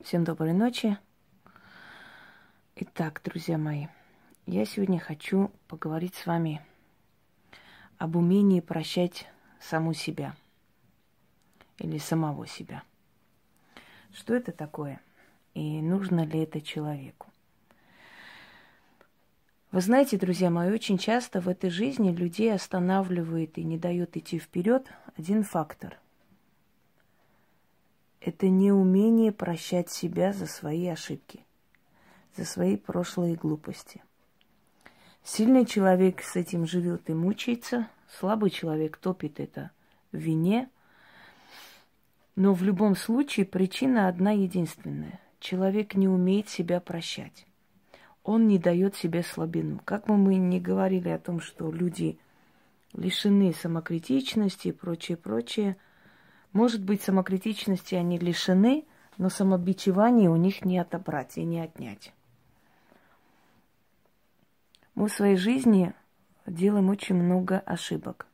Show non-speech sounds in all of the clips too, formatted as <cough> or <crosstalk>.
Всем доброй ночи. Итак, друзья мои, я сегодня хочу поговорить с вами об умении прощать саму себя или самого себя. Что это такое и нужно ли это человеку? Вы знаете, друзья мои, очень часто в этой жизни людей останавливает и не дает идти вперед один фактор – это неумение прощать себя за свои ошибки, за свои прошлые глупости. Сильный человек с этим живет и мучается, слабый человек топит это в вине. Но в любом случае причина одна единственная. Человек не умеет себя прощать. Он не дает себе слабину. Как бы мы ни говорили о том, что люди лишены самокритичности и прочее, прочее – может быть, самокритичности они лишены, но самобичевание у них не отобрать и не отнять. Мы в своей жизни делаем очень много ошибок.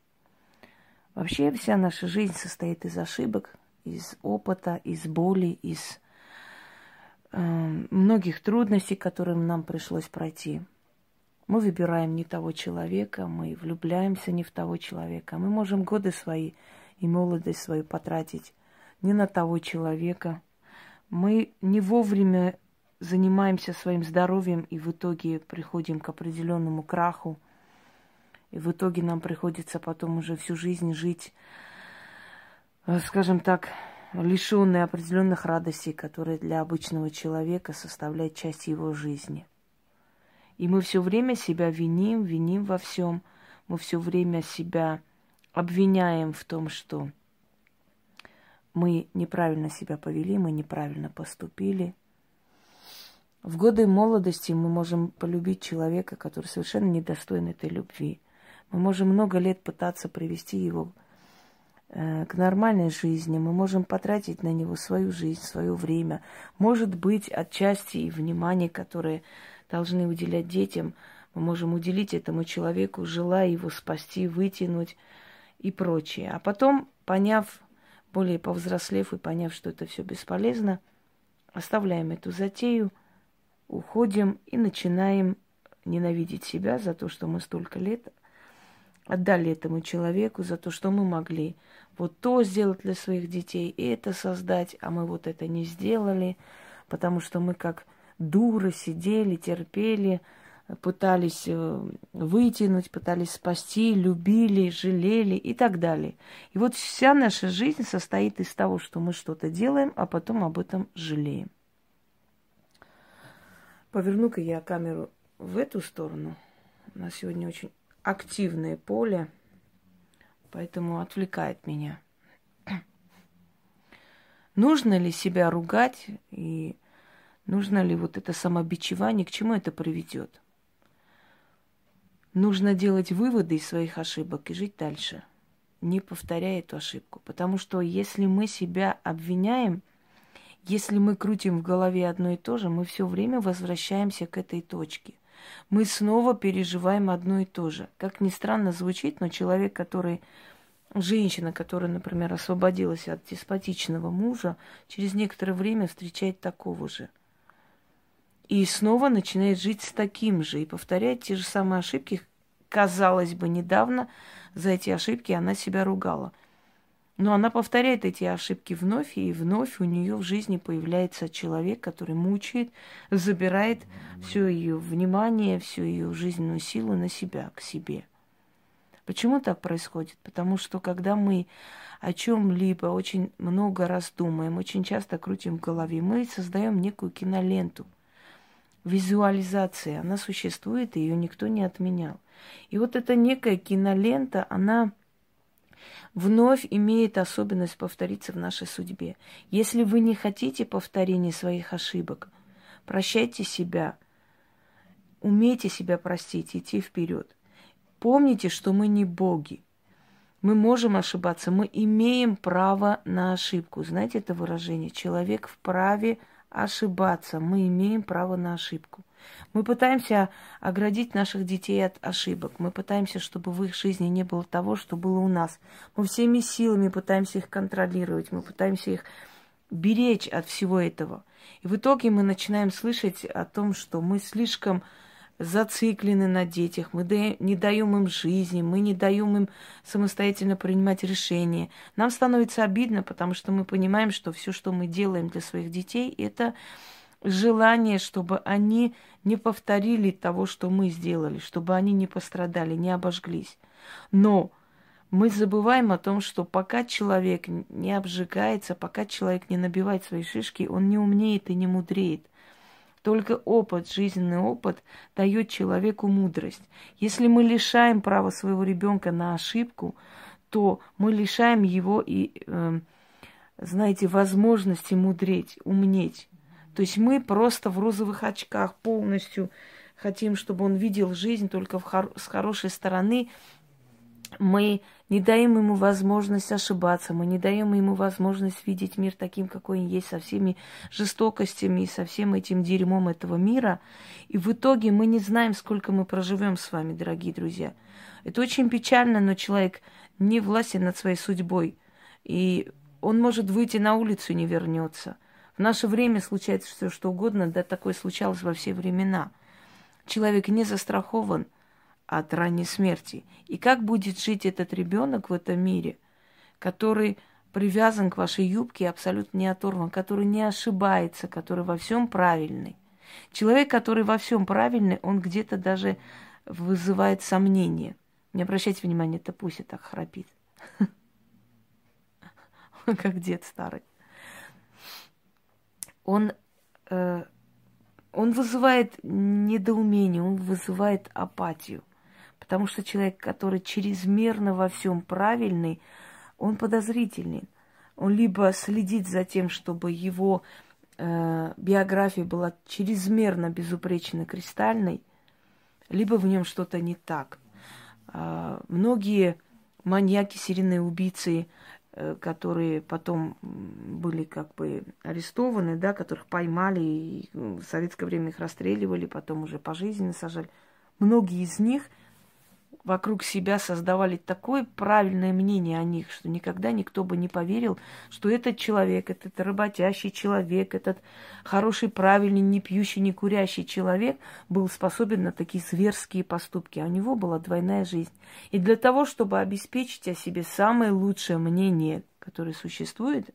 Вообще вся наша жизнь состоит из ошибок, из опыта, из боли, из э, многих трудностей, которым нам пришлось пройти. Мы выбираем не того человека, мы влюбляемся не в того человека. Мы можем годы свои и молодость свою потратить не на того человека. Мы не вовремя занимаемся своим здоровьем и в итоге приходим к определенному краху. И в итоге нам приходится потом уже всю жизнь жить, э, скажем так, лишенные определенных радостей, которые для обычного человека составляют часть его жизни. И мы все время себя виним, виним во всем. Мы все время себя обвиняем в том, что мы неправильно себя повели, мы неправильно поступили. В годы молодости мы можем полюбить человека, который совершенно недостоин этой любви. Мы можем много лет пытаться привести его э, к нормальной жизни, мы можем потратить на него свою жизнь, свое время. Может быть, отчасти и внимание, которое должны уделять детям, мы можем уделить этому человеку, желая его спасти, вытянуть, и прочее. А потом, поняв, более повзрослев и поняв, что это все бесполезно, оставляем эту затею, уходим и начинаем ненавидеть себя за то, что мы столько лет отдали этому человеку, за то, что мы могли вот то сделать для своих детей, и это создать, а мы вот это не сделали, потому что мы как дуры сидели, терпели, пытались э, вытянуть, пытались спасти, любили, жалели и так далее. И вот вся наша жизнь состоит из того, что мы что-то делаем, а потом об этом жалеем. Поверну-ка я камеру в эту сторону. У нас сегодня очень активное поле, поэтому отвлекает меня. <clears throat> Нужно ли себя ругать и нужно ли вот это самобичевание, к чему это приведет? Нужно делать выводы из своих ошибок и жить дальше, не повторяя эту ошибку. Потому что если мы себя обвиняем, если мы крутим в голове одно и то же, мы все время возвращаемся к этой точке. Мы снова переживаем одно и то же. Как ни странно звучит, но человек, который женщина, которая, например, освободилась от деспотичного мужа, через некоторое время встречает такого же – и снова начинает жить с таким же и повторяет те же самые ошибки. Казалось бы, недавно за эти ошибки она себя ругала. Но она повторяет эти ошибки вновь, и вновь у нее в жизни появляется человек, который мучает, забирает все ее внимание, всю ее жизненную силу на себя, к себе. Почему так происходит? Потому что когда мы о чем-либо очень много раз думаем, очень часто крутим в голове, мы создаем некую киноленту – визуализация, она существует, и ее никто не отменял. И вот эта некая кинолента, она вновь имеет особенность повториться в нашей судьбе. Если вы не хотите повторения своих ошибок, прощайте себя, умейте себя простить, идти вперед. Помните, что мы не боги. Мы можем ошибаться, мы имеем право на ошибку. Знаете это выражение? Человек вправе ошибаться. Мы имеем право на ошибку. Мы пытаемся оградить наших детей от ошибок. Мы пытаемся, чтобы в их жизни не было того, что было у нас. Мы всеми силами пытаемся их контролировать. Мы пытаемся их беречь от всего этого. И в итоге мы начинаем слышать о том, что мы слишком зациклены на детях, мы не даем им жизни, мы не даем им самостоятельно принимать решения. Нам становится обидно, потому что мы понимаем, что все, что мы делаем для своих детей, это желание, чтобы они не повторили того, что мы сделали, чтобы они не пострадали, не обожглись. Но мы забываем о том, что пока человек не обжигается, пока человек не набивает свои шишки, он не умнеет и не мудреет. Только опыт, жизненный опыт дает человеку мудрость. Если мы лишаем права своего ребенка на ошибку, то мы лишаем его и, э, знаете, возможности мудреть, умнеть. То есть мы просто в розовых очках полностью хотим, чтобы он видел жизнь только в хор- с хорошей стороны. Мы не даем ему возможность ошибаться, мы не даем ему возможность видеть мир таким, какой он есть, со всеми жестокостями и со всем этим дерьмом этого мира. И в итоге мы не знаем, сколько мы проживем с вами, дорогие друзья. Это очень печально, но человек не властен над своей судьбой. И он может выйти на улицу и не вернется. В наше время случается все, что угодно, да такое случалось во все времена. Человек не застрахован – от ранней смерти. И как будет жить этот ребенок в этом мире, который привязан к вашей юбке, абсолютно не оторван, который не ошибается, который во всем правильный. Человек, который во всем правильный, он где-то даже вызывает сомнения. Не обращайте внимания, это Пуся так храпит. <laughs> Как дед старый. Он э, он вызывает недоумение, он вызывает апатию. Потому что человек, который чрезмерно во всем правильный, он подозрительный. Он либо следит за тем, чтобы его э, биография была чрезмерно безупречно кристальной, либо в нем что-то не так. Э, многие маньяки, серийные убийцы, э, которые потом были как бы арестованы, да, которых поймали, и в советское время их расстреливали, потом уже пожизненно сажали. Многие из них – вокруг себя создавали такое правильное мнение о них, что никогда никто бы не поверил, что этот человек, этот работящий человек, этот хороший, правильный, не пьющий, не курящий человек был способен на такие зверские поступки. А у него была двойная жизнь. И для того, чтобы обеспечить о себе самое лучшее мнение, которое существует,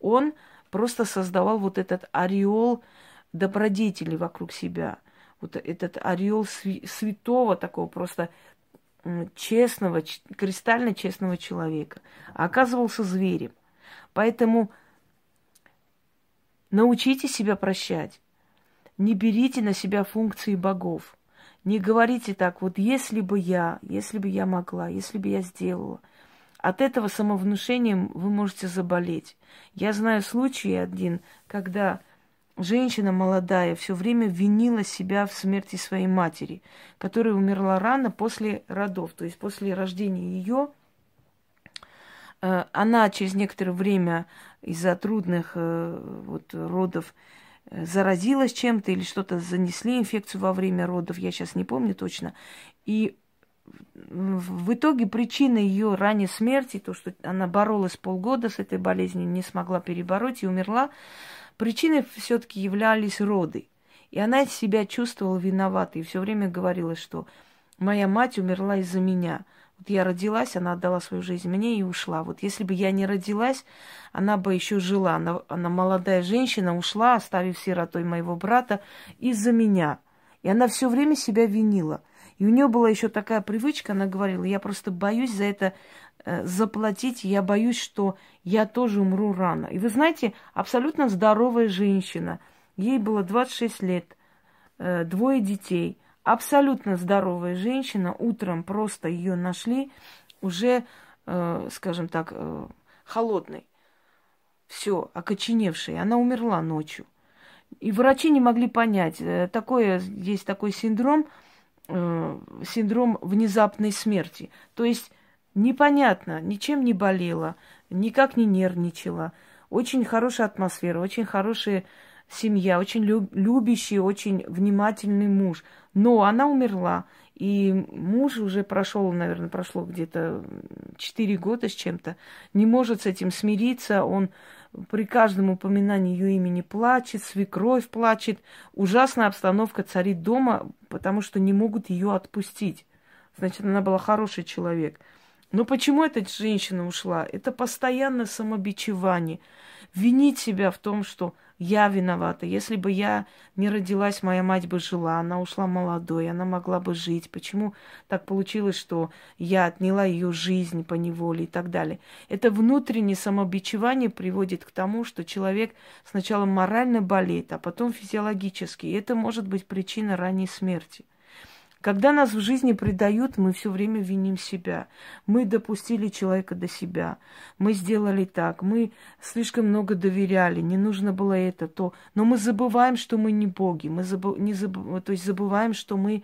он просто создавал вот этот ореол добродетели вокруг себя. Вот этот ореол святого такого просто честного, кристально честного человека, а оказывался зверем. Поэтому научите себя прощать. Не берите на себя функции богов. Не говорите так, вот если бы я, если бы я могла, если бы я сделала. От этого самовнушением вы можете заболеть. Я знаю случай один, когда женщина молодая все время винила себя в смерти своей матери, которая умерла рано после родов, то есть после рождения ее. Э, она через некоторое время из-за трудных э, вот, родов э, заразилась чем-то или что-то занесли инфекцию во время родов, я сейчас не помню точно. И в итоге причина ее ранней смерти, то, что она боролась полгода с этой болезнью, не смогла перебороть и умерла, Причиной все-таки являлись роды. И она себя чувствовала виноватой и все время говорила, что моя мать умерла из-за меня. Вот я родилась, она отдала свою жизнь мне и ушла. Вот если бы я не родилась, она бы еще жила. Она, она молодая женщина ушла, оставив сиротой моего брата из-за меня. И она все время себя винила. И у нее была еще такая привычка, она говорила, я просто боюсь за это заплатить, я боюсь, что я тоже умру рано. И вы знаете, абсолютно здоровая женщина, ей было 26 лет, э, двое детей, абсолютно здоровая женщина, утром просто ее нашли уже, э, скажем так, холодной, все, окоченевшей, она умерла ночью. И врачи не могли понять, такое, есть такой синдром, синдром внезапной смерти. То есть Непонятно, ничем не болела, никак не нервничала. Очень хорошая атмосфера, очень хорошая семья, очень любящий, очень внимательный муж. Но она умерла, и муж уже прошел, наверное, прошло где-то 4 года с чем-то, не может с этим смириться, он при каждом упоминании ее имени плачет, свекровь плачет. Ужасная обстановка царит дома, потому что не могут ее отпустить. Значит, она была хороший человек. Но почему эта женщина ушла? Это постоянное самобичевание. Винить себя в том, что я виновата. Если бы я не родилась, моя мать бы жила, она ушла молодой, она могла бы жить. Почему так получилось, что я отняла ее жизнь по неволе и так далее? Это внутреннее самобичевание приводит к тому, что человек сначала морально болеет, а потом физиологически. И это может быть причина ранней смерти. Когда нас в жизни предают, мы все время виним себя. Мы допустили человека до себя. Мы сделали так. Мы слишком много доверяли. Не нужно было это, то. Но мы забываем, что мы не боги. Мы забы... не заб... То есть забываем, что мы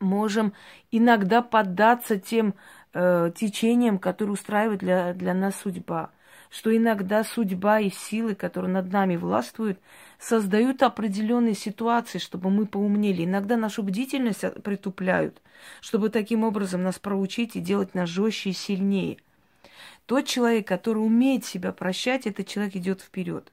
можем иногда поддаться тем э, течениям, которые устраивает для, для нас судьба что иногда судьба и силы, которые над нами властвуют, создают определенные ситуации, чтобы мы поумнели. Иногда нашу бдительность притупляют, чтобы таким образом нас проучить и делать нас жестче и сильнее. Тот человек, который умеет себя прощать, этот человек идет вперед.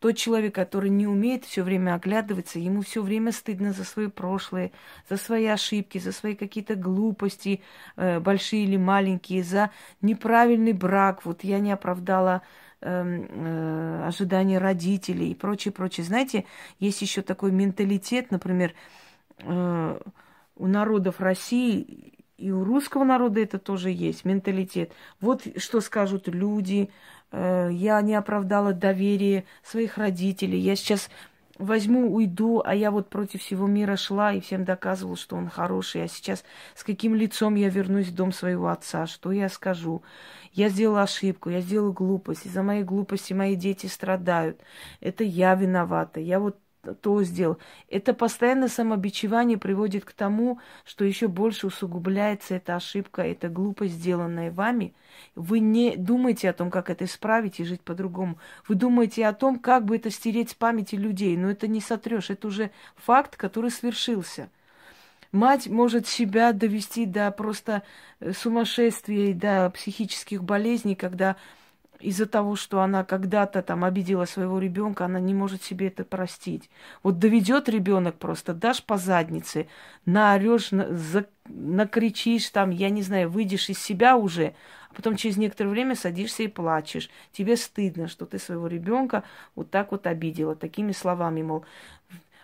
Тот человек, который не умеет все время оглядываться, ему все время стыдно за свое прошлое, за свои ошибки, за свои какие-то глупости, э, большие или маленькие, за неправильный брак. Вот я не оправдала э, э, ожидания родителей и прочее, прочее. Знаете, есть еще такой менталитет, например, э, у народов России и у русского народа это тоже есть, менталитет. Вот что скажут люди, я не оправдала доверие своих родителей, я сейчас возьму, уйду, а я вот против всего мира шла и всем доказывала, что он хороший, а сейчас с каким лицом я вернусь в дом своего отца, что я скажу. Я сделала ошибку, я сделала глупость, из-за моей глупости мои дети страдают. Это я виновата, я вот то сделал. Это постоянное самобичевание приводит к тому, что еще больше усугубляется эта ошибка, эта глупость, сделанная вами. Вы не думаете о том, как это исправить и жить по-другому. Вы думаете о том, как бы это стереть с памяти людей. Но это не сотрешь, это уже факт, который свершился. Мать может себя довести до просто э, сумасшествия, до психических болезней, когда из-за того, что она когда-то там обидела своего ребенка, она не может себе это простить. Вот доведет ребенок просто, дашь по заднице, наорешь, на, за, накричишь там, я не знаю, выйдешь из себя уже, а потом через некоторое время садишься и плачешь. Тебе стыдно, что ты своего ребенка вот так вот обидела, такими словами, мол,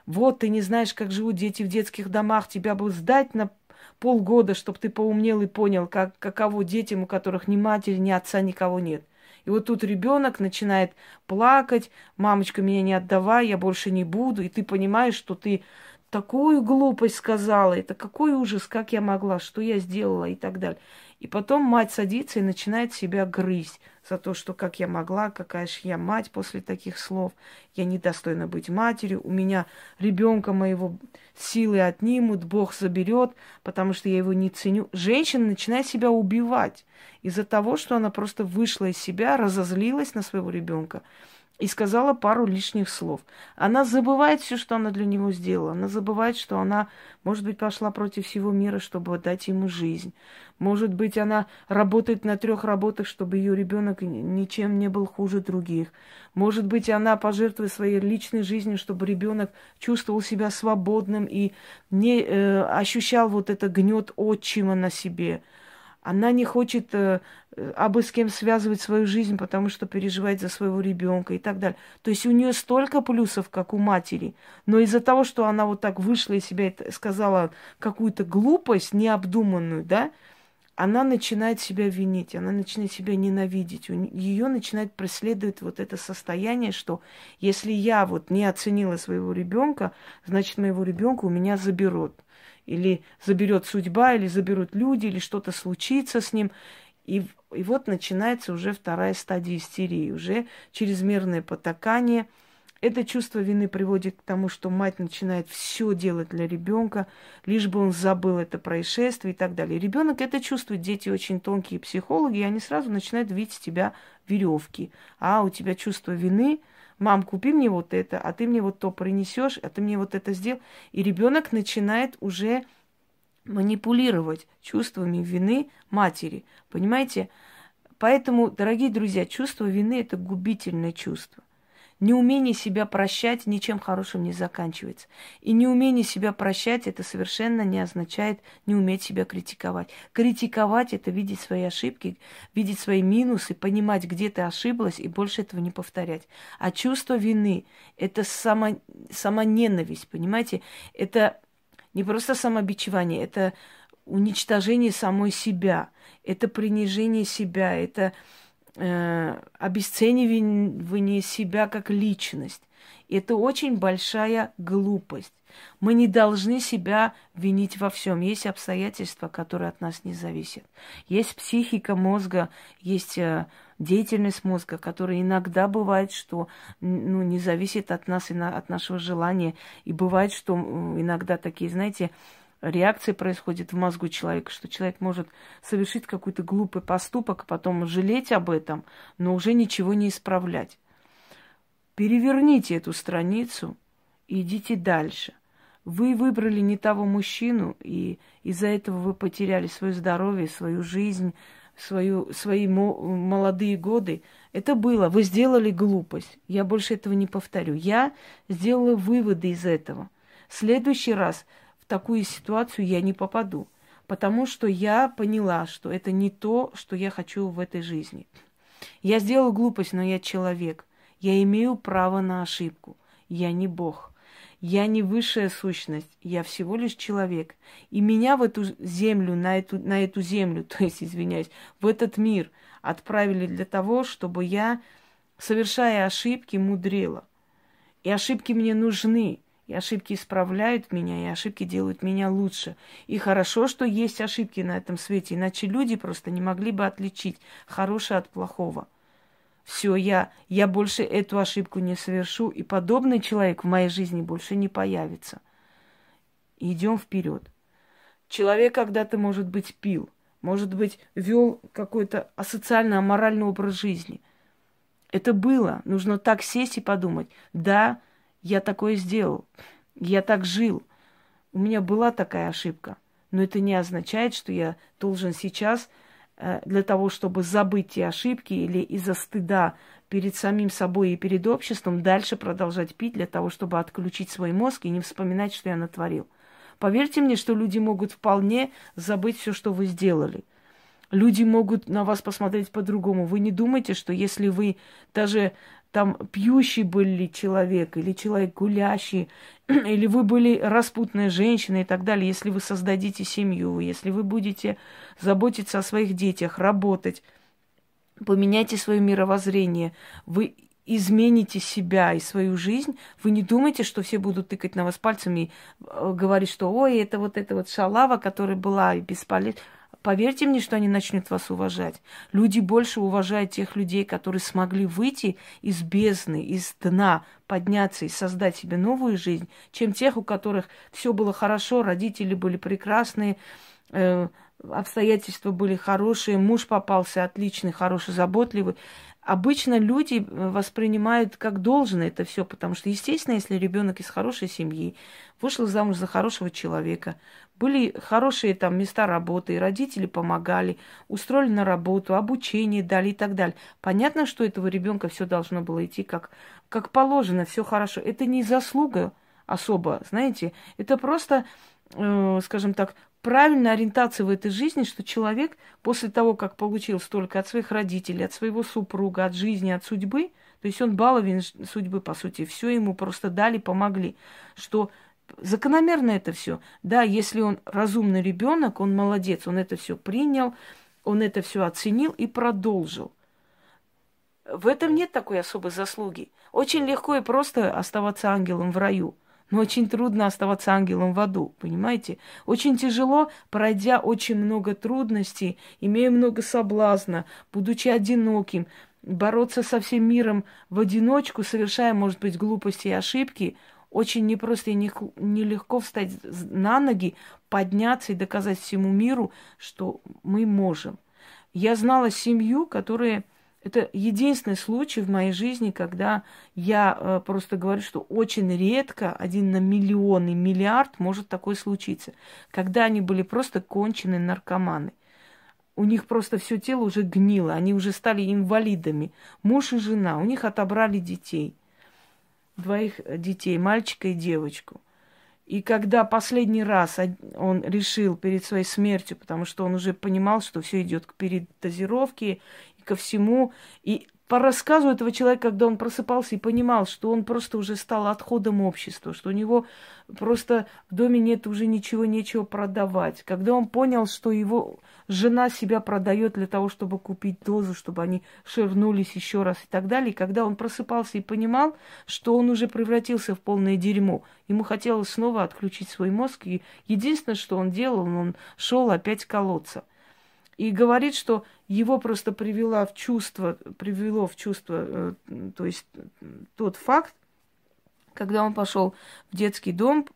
вот ты не знаешь, как живут дети в детских домах, тебя бы сдать на полгода, чтобы ты поумнел и понял, как, каково детям, у которых ни матери, ни отца, никого нет. И вот тут ребенок начинает плакать, мамочка, меня не отдавай, я больше не буду. И ты понимаешь, что ты такую глупость сказала, это какой ужас, как я могла, что я сделала и так далее. И потом мать садится и начинает себя грызть за то, что как я могла, какая же я мать после таких слов, я недостойна быть матерью, у меня ребенка моего силы отнимут, Бог заберет, потому что я его не ценю. Женщина начинает себя убивать из-за того, что она просто вышла из себя, разозлилась на своего ребенка и сказала пару лишних слов. Она забывает все, что она для него сделала. Она забывает, что она, может быть, пошла против всего мира, чтобы дать ему жизнь. Может быть, она работает на трех работах, чтобы ее ребенок ничем не был хуже других. Может быть, она пожертвует своей личной жизнью, чтобы ребенок чувствовал себя свободным и не э, ощущал вот это гнет отчима на себе. Она не хочет э, абы с кем связывать свою жизнь, потому что переживает за своего ребенка и так далее. То есть у нее столько плюсов, как у матери, но из-за того, что она вот так вышла из себя и сказала какую-то глупость необдуманную, да, она начинает себя винить, она начинает себя ненавидеть. Ее начинает преследовать вот это состояние, что если я вот не оценила своего ребенка, значит моего ребенка у меня заберут или заберет судьба, или заберут люди, или что-то случится с ним. И, и вот начинается уже вторая стадия истерии, уже чрезмерное потакание. Это чувство вины приводит к тому, что мать начинает все делать для ребенка, лишь бы он забыл это происшествие и так далее. Ребенок это чувствует, дети очень тонкие психологи, и они сразу начинают видеть тебя веревки. А у тебя чувство вины, мам, купи мне вот это, а ты мне вот то принесешь, а ты мне вот это сделал. И ребенок начинает уже манипулировать чувствами вины матери. Понимаете? Поэтому, дорогие друзья, чувство вины – это губительное чувство. Неумение себя прощать ничем хорошим не заканчивается. И неумение себя прощать это совершенно не означает не уметь себя критиковать. Критиковать это видеть свои ошибки, видеть свои минусы, понимать, где ты ошиблась, и больше этого не повторять. А чувство вины это само, самоненависть, понимаете? Это не просто самобичевание, это уничтожение самой себя, это принижение себя, это э, обесценивание себя как личность. Это очень большая глупость. Мы не должны себя винить во всем. Есть обстоятельства, которые от нас не зависят. Есть психика мозга, есть э, деятельность мозга, которая иногда бывает, что ну, не зависит от нас и от нашего желания. И бывает, что иногда такие, знаете, реакция происходит в мозгу человека, что человек может совершить какой-то глупый поступок, а потом жалеть об этом, но уже ничего не исправлять. Переверните эту страницу и идите дальше. Вы выбрали не того мужчину, и из-за этого вы потеряли свое здоровье, свою жизнь, свою, свои молодые годы. Это было. Вы сделали глупость. Я больше этого не повторю. Я сделала выводы из этого. В следующий раз такую ситуацию я не попаду, потому что я поняла, что это не то, что я хочу в этой жизни. Я сделала глупость, но я человек. Я имею право на ошибку. Я не Бог. Я не высшая сущность, я всего лишь человек. И меня в эту землю, на эту, на эту землю, <laughs> то есть, извиняюсь, в этот мир отправили для того, чтобы я, совершая ошибки, мудрила. И ошибки мне нужны. И ошибки исправляют меня, и ошибки делают меня лучше. И хорошо, что есть ошибки на этом свете, иначе люди просто не могли бы отличить хорошее от плохого. Все, я, я больше эту ошибку не совершу, и подобный человек в моей жизни больше не появится. Идем вперед. Человек когда-то, может быть, пил, может быть, вел какой-то асоциальный, аморальный образ жизни. Это было. Нужно так сесть и подумать. Да, я такое сделал. Я так жил. У меня была такая ошибка. Но это не означает, что я должен сейчас э, для того, чтобы забыть те ошибки или из-за стыда перед самим собой и перед обществом дальше продолжать пить для того, чтобы отключить свой мозг и не вспоминать, что я натворил. Поверьте мне, что люди могут вполне забыть все, что вы сделали. Люди могут на вас посмотреть по-другому. Вы не думайте, что если вы даже там пьющий были человек, или человек гулящий, <clears throat> или вы были распутная женщина и так далее, если вы создадите семью, если вы будете заботиться о своих детях, работать, поменяйте свое мировоззрение, вы измените себя и свою жизнь, вы не думайте, что все будут тыкать на вас пальцами и э, говорить, что ой, это вот эта вот шалава, которая была бесполезна. Поверьте мне, что они начнут вас уважать. Люди больше уважают тех людей, которые смогли выйти из бездны, из дна, подняться и создать себе новую жизнь, чем тех, у которых все было хорошо, родители были прекрасные, э, обстоятельства были хорошие, муж попался отличный, хороший, заботливый. Обычно люди э, воспринимают как должное это все, потому что, естественно, если ребенок из хорошей семьи, вышел замуж за хорошего человека, были хорошие там места работы, родители помогали, устроили на работу, обучение дали и так далее. Понятно, что этого ребенка все должно было идти как, как положено, все хорошо. Это не заслуга особо, знаете, это просто, э, скажем так, правильная ориентация в этой жизни, что человек после того, как получил столько от своих родителей, от своего супруга, от жизни, от судьбы, то есть он баловин судьбы, по сути, все ему просто дали, помогли, что закономерно это все. Да, если он разумный ребенок, он молодец, он это все принял, он это все оценил и продолжил. В этом нет такой особой заслуги. Очень легко и просто оставаться ангелом в раю – но очень трудно оставаться ангелом в аду, понимаете? Очень тяжело, пройдя очень много трудностей, имея много соблазна, будучи одиноким, бороться со всем миром в одиночку, совершая, может быть, глупости и ошибки, очень непросто и нелегко встать на ноги, подняться и доказать всему миру, что мы можем. Я знала семью, которая это единственный случай в моей жизни, когда я э, просто говорю, что очень редко, один на миллион и миллиард может такое случиться, когда они были просто конченые наркоманы. у них просто все тело уже гнило, они уже стали инвалидами. Муж и жена, у них отобрали детей, двоих детей, мальчика и девочку. И когда последний раз он решил перед своей смертью, потому что он уже понимал, что все идет к передозировке ко всему, и по рассказу этого человека, когда он просыпался и понимал, что он просто уже стал отходом общества, что у него просто в доме нет уже ничего, нечего продавать. Когда он понял, что его жена себя продает для того, чтобы купить дозу, чтобы они ширнулись еще раз и так далее. И когда он просыпался и понимал, что он уже превратился в полное дерьмо, ему хотелось снова отключить свой мозг. И единственное, что он делал, он шел опять колоться – и говорит, что его просто привела в чувство, привело в чувство, э, то есть тот факт, когда он пошел в детский дом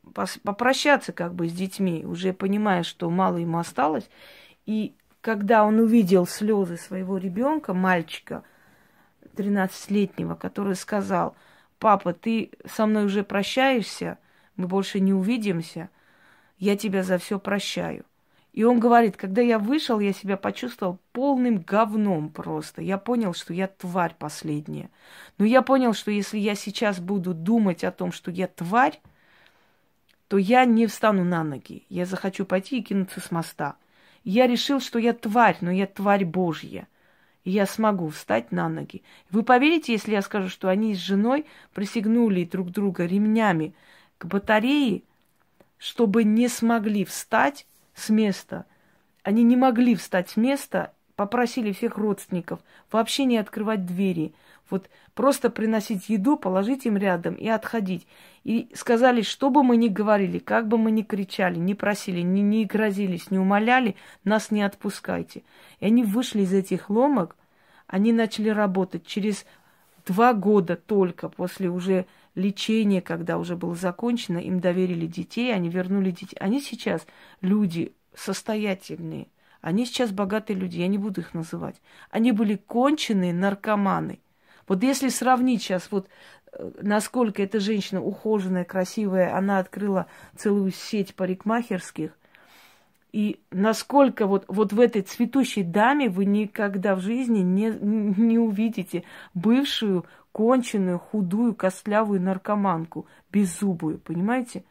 попрощаться как бы с детьми, уже понимая, что мало ему осталось. И когда он увидел слезы своего ребенка, мальчика, 13-летнего, который сказал, папа, ты со мной уже прощаешься, мы больше не увидимся, я тебя за все прощаю. И он говорит, когда я вышел, я себя почувствовал полным говном просто. Я понял, что я тварь последняя. Но я понял, что если я сейчас буду думать о том, что я тварь, то я не встану на ноги. Я захочу пойти и кинуться с моста. Я решил, что я тварь, но я тварь Божья. И я смогу встать на ноги. Вы поверите, если я скажу, что они с женой присягнули друг друга ремнями к батарее, чтобы не смогли встать с места. Они не могли встать с места, попросили всех родственников вообще не открывать двери. Вот просто приносить еду, положить им рядом и отходить. И сказали, что бы мы ни говорили, как бы мы ни кричали, не просили, не, не грозились, не умоляли, нас не отпускайте. И они вышли из этих ломок, они начали работать. Через два года только после уже лечение, когда уже было закончено, им доверили детей, они вернули детей. Они сейчас люди состоятельные. Они сейчас богатые люди, я не буду их называть. Они были конченые наркоманы. Вот если сравнить сейчас, вот э, насколько эта женщина ухоженная, красивая, она открыла целую сеть парикмахерских, и насколько вот, вот в этой цветущей даме вы никогда в жизни не, не увидите бывшую конченую, худую, костлявую наркоманку, беззубую, понимаете?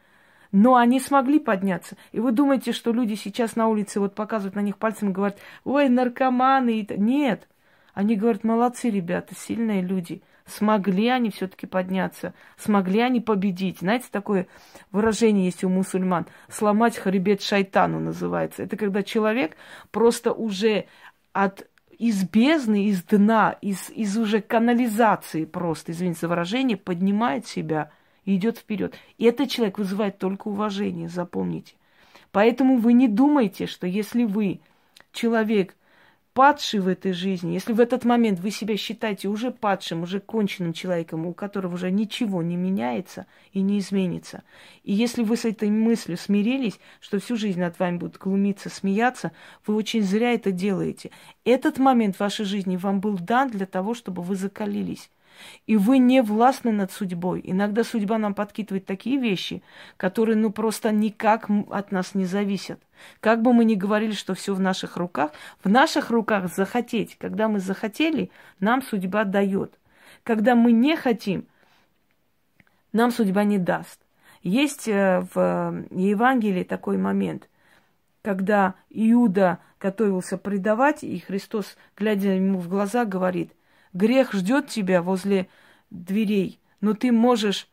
Но они смогли подняться. И вы думаете, что люди сейчас на улице вот показывают на них пальцем и говорят, ой, наркоманы. Нет. Они говорят, молодцы, ребята, сильные люди. Смогли они все-таки подняться, смогли они победить. Знаете, такое выражение есть у мусульман. Сломать хребет шайтану называется. Это когда человек просто уже от из бездны, из дна, из, из уже канализации просто, извините за выражение, поднимает себя и идет вперед. И этот человек вызывает только уважение, запомните. Поэтому вы не думайте, что если вы человек падший в этой жизни, если в этот момент вы себя считаете уже падшим, уже конченным человеком, у которого уже ничего не меняется и не изменится, и если вы с этой мыслью смирились, что всю жизнь над вами будут глумиться, смеяться, вы очень зря это делаете. Этот момент в вашей жизни вам был дан для того, чтобы вы закалились. И вы не властны над судьбой. Иногда судьба нам подкидывает такие вещи, которые ну просто никак от нас не зависят. Как бы мы ни говорили, что все в наших руках, в наших руках захотеть. Когда мы захотели, нам судьба дает. Когда мы не хотим, нам судьба не даст. Есть э, в Евангелии такой момент, когда Иуда готовился предавать, и Христос, глядя ему в глаза, говорит, Грех ждет тебя возле дверей, но ты можешь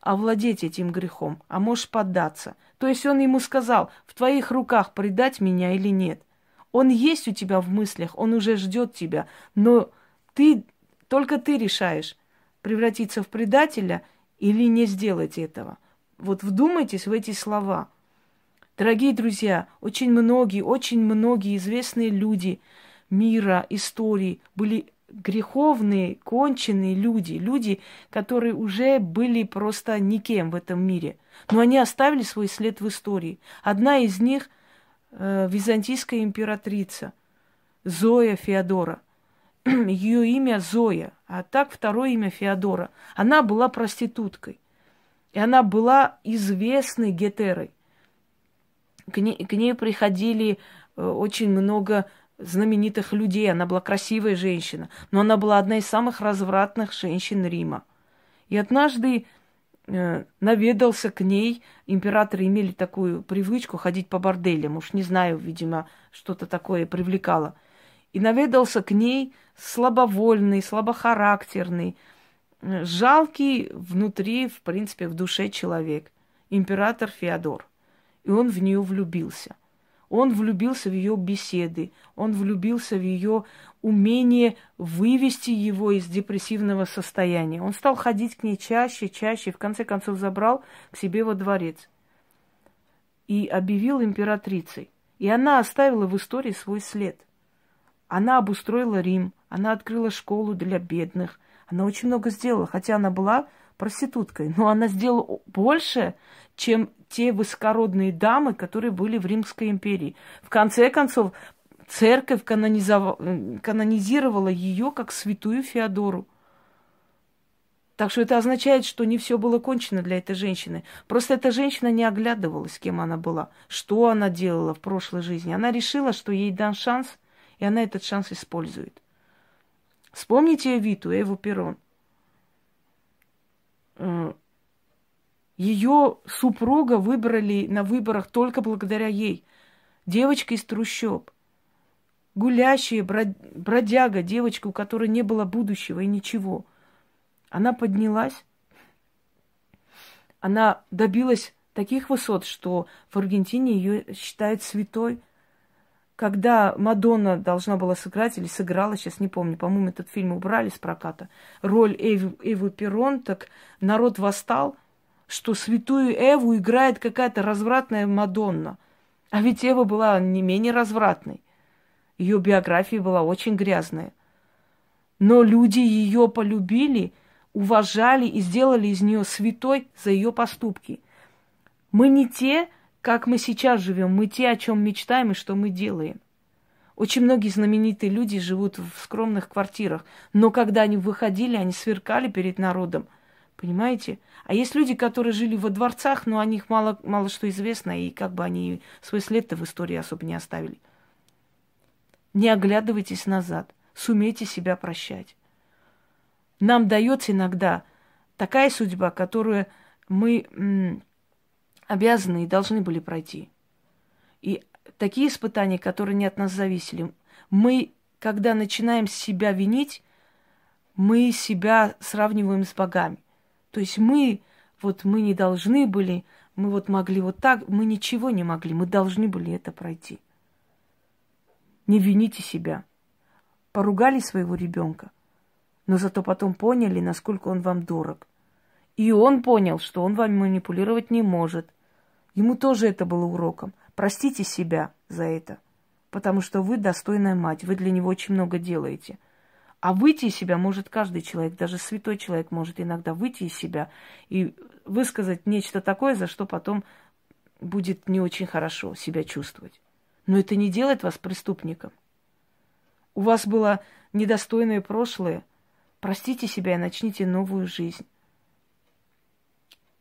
овладеть этим грехом, а можешь поддаться. То есть он ему сказал, в твоих руках предать меня или нет. Он есть у тебя в мыслях, он уже ждет тебя, но ты, только ты решаешь, превратиться в предателя или не сделать этого. Вот вдумайтесь в эти слова. Дорогие друзья, очень многие, очень многие известные люди мира, истории были греховные, конченые люди, люди, которые уже были просто никем в этом мире. Но они оставили свой след в истории. Одна из них э, византийская императрица Зоя Феодора. <clears throat> Ее имя Зоя, а так второе имя Феодора. Она была проституткой. И она была известной гетерой. К ней, к ней приходили э, очень много знаменитых людей, она была красивая женщина, но она была одна из самых развратных женщин Рима. И однажды э, наведался к ней, императоры имели такую привычку ходить по борделям, уж не знаю, видимо, что-то такое привлекало. И наведался к ней слабовольный, слабохарактерный, э, жалкий внутри, в принципе, в душе человек, император Феодор. И он в нее влюбился – он влюбился в ее беседы, он влюбился в ее умение вывести его из депрессивного состояния. Он стал ходить к ней чаще, чаще, и в конце концов забрал к себе во дворец и объявил императрицей. И она оставила в истории свой след. Она обустроила Рим, она открыла школу для бедных, она очень много сделала, хотя она была проституткой, но она сделала больше, чем те высокородные дамы, которые были в Римской империи. В конце концов, церковь канонизировала ее как святую Феодору. Так что это означает, что не все было кончено для этой женщины. Просто эта женщина не оглядывалась, кем она была, что она делала в прошлой жизни. Она решила, что ей дан шанс, и она этот шанс использует. Вспомните Эвиту, Эву Перрон. Ее супруга выбрали на выборах только благодаря ей. Девочка из трущоб. Гулящая, бродяга, девочка, у которой не было будущего и ничего. Она поднялась. Она добилась таких высот, что в Аргентине ее считают святой. Когда Мадонна должна была сыграть или сыграла, сейчас не помню, по-моему, этот фильм убрали с проката, роль Эвы, Эвы Перрон, так народ восстал – что святую Эву играет какая-то развратная Мадонна. А ведь Эва была не менее развратной. Ее биография была очень грязная. Но люди ее полюбили, уважали и сделали из нее святой за ее поступки. Мы не те, как мы сейчас живем, мы те, о чем мечтаем и что мы делаем. Очень многие знаменитые люди живут в скромных квартирах, но когда они выходили, они сверкали перед народом – Понимаете? А есть люди, которые жили во дворцах, но о них мало, мало что известно, и как бы они свой след-то в истории особо не оставили. Не оглядывайтесь назад, сумейте себя прощать. Нам дается иногда такая судьба, которую мы м, обязаны и должны были пройти. И такие испытания, которые не от нас зависели, мы, когда начинаем себя винить, мы себя сравниваем с богами. То есть мы, вот мы не должны были, мы вот могли вот так, мы ничего не могли, мы должны были это пройти. Не вините себя. Поругали своего ребенка, но зато потом поняли, насколько он вам дорог. И он понял, что он вами манипулировать не может. Ему тоже это было уроком. Простите себя за это, потому что вы достойная мать, вы для него очень много делаете. А выйти из себя может каждый человек, даже святой человек может иногда выйти из себя и высказать нечто такое, за что потом будет не очень хорошо себя чувствовать. Но это не делает вас преступником. У вас было недостойное прошлое. Простите себя и начните новую жизнь.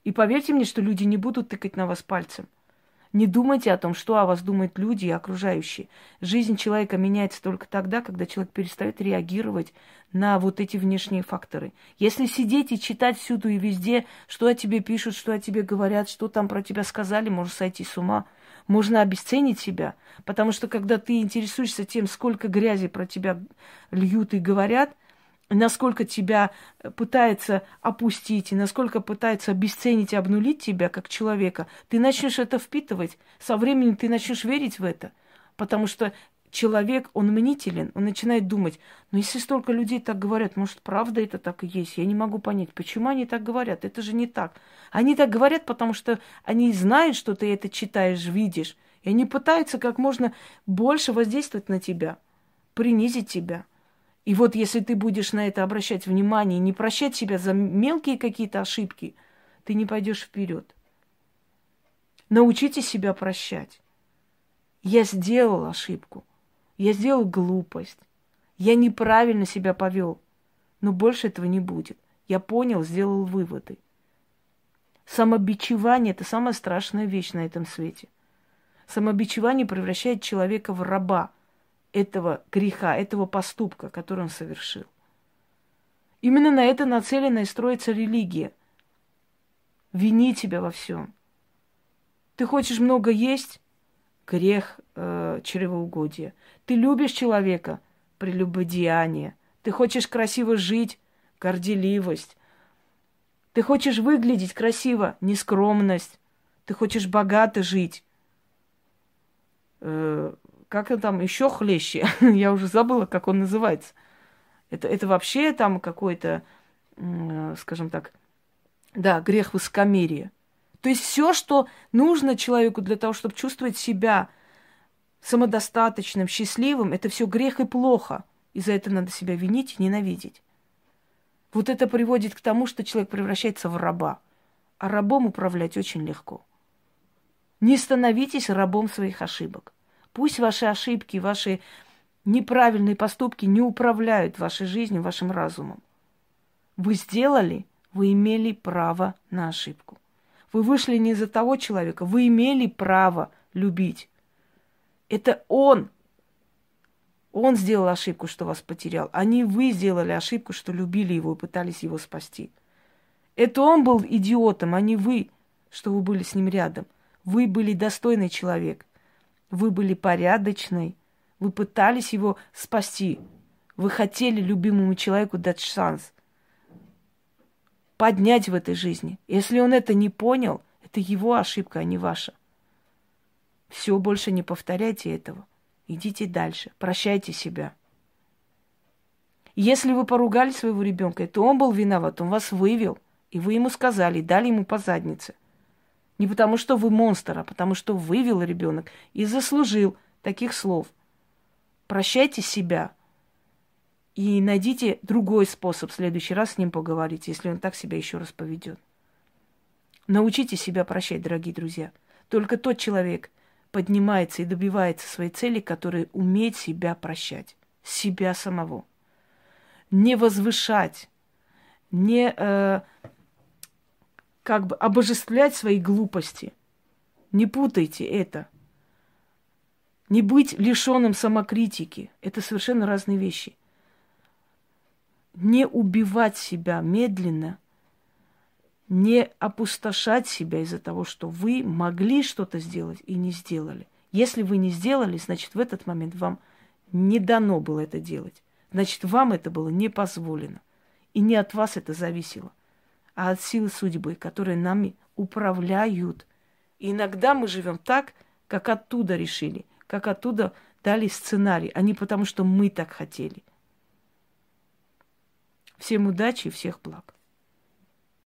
И поверьте мне, что люди не будут тыкать на вас пальцем. Не думайте о том, что о вас думают люди и окружающие. Жизнь человека меняется только тогда, когда человек перестает реагировать на вот эти внешние факторы. Если сидеть и читать всюду и везде, что о тебе пишут, что о тебе говорят, что там про тебя сказали, можно сойти с ума. Можно обесценить себя, потому что когда ты интересуешься тем, сколько грязи про тебя льют и говорят – насколько тебя пытается опустить, и насколько пытается обесценить и обнулить тебя как человека, ты начнешь это впитывать. Со временем ты начнешь верить в это. Потому что человек, он мнителен, он начинает думать, ну если столько людей так говорят, может, правда это так и есть? Я не могу понять, почему они так говорят, это же не так. Они так говорят, потому что они знают, что ты это читаешь, видишь, и они пытаются как можно больше воздействовать на тебя, принизить тебя – и вот если ты будешь на это обращать внимание, не прощать себя за мелкие какие-то ошибки, ты не пойдешь вперед. Научите себя прощать. Я сделал ошибку. Я сделал глупость. Я неправильно себя повел. Но больше этого не будет. Я понял, сделал выводы. Самобичевание – это самая страшная вещь на этом свете. Самобичевание превращает человека в раба – этого греха, этого поступка, который он совершил. Именно на это нацелена и строится религия. Вини тебя во всем. Ты хочешь много есть? Грех э, чревоугодия. Ты любишь человека? Прелюбодеяние. Ты хочешь красиво жить? Горделивость. Ты хочешь выглядеть красиво? Нескромность. Ты хочешь богато жить? Э, как он там еще хлеще? <laughs> Я уже забыла, как он называется. Это, это вообще там какой-то, э, скажем так, да, грех высокомерия. То есть все, что нужно человеку для того, чтобы чувствовать себя самодостаточным, счастливым, это все грех и плохо. И за это надо себя винить и ненавидеть. Вот это приводит к тому, что человек превращается в раба. А рабом управлять очень легко. Не становитесь рабом своих ошибок. Пусть ваши ошибки, ваши неправильные поступки не управляют вашей жизнью, вашим разумом. Вы сделали, вы имели право на ошибку. Вы вышли не из-за того человека, вы имели право любить. Это он. Он сделал ошибку, что вас потерял, а не вы сделали ошибку, что любили его и пытались его спасти. Это он был идиотом, а не вы, что вы были с ним рядом. Вы были достойный человек. Вы были порядочный. Вы пытались его спасти. Вы хотели любимому человеку дать шанс поднять в этой жизни. Если он это не понял, это его ошибка, а не ваша. Все, больше не повторяйте этого. Идите дальше. Прощайте себя. Если вы поругали своего ребенка, то он был виноват, он вас вывел, и вы ему сказали, дали ему по заднице. Не потому, что вы монстр, а потому, что вывел ребенок и заслужил таких слов. Прощайте себя – и найдите другой способ в следующий раз с ним поговорить, если он так себя еще раз поведет. Научите себя прощать, дорогие друзья. Только тот человек поднимается и добивается своей цели, который умеет себя прощать. Себя самого. Не возвышать, не э, как бы обожествлять свои глупости. Не путайте это. Не быть лишенным самокритики. Это совершенно разные вещи не убивать себя медленно, не опустошать себя из-за того, что вы могли что-то сделать и не сделали. Если вы не сделали, значит, в этот момент вам не дано было это делать. Значит, вам это было не позволено. И не от вас это зависело, а от силы судьбы, которые нами управляют. И иногда мы живем так, как оттуда решили, как оттуда дали сценарий, а не потому, что мы так хотели – Всем удачи и всех благ.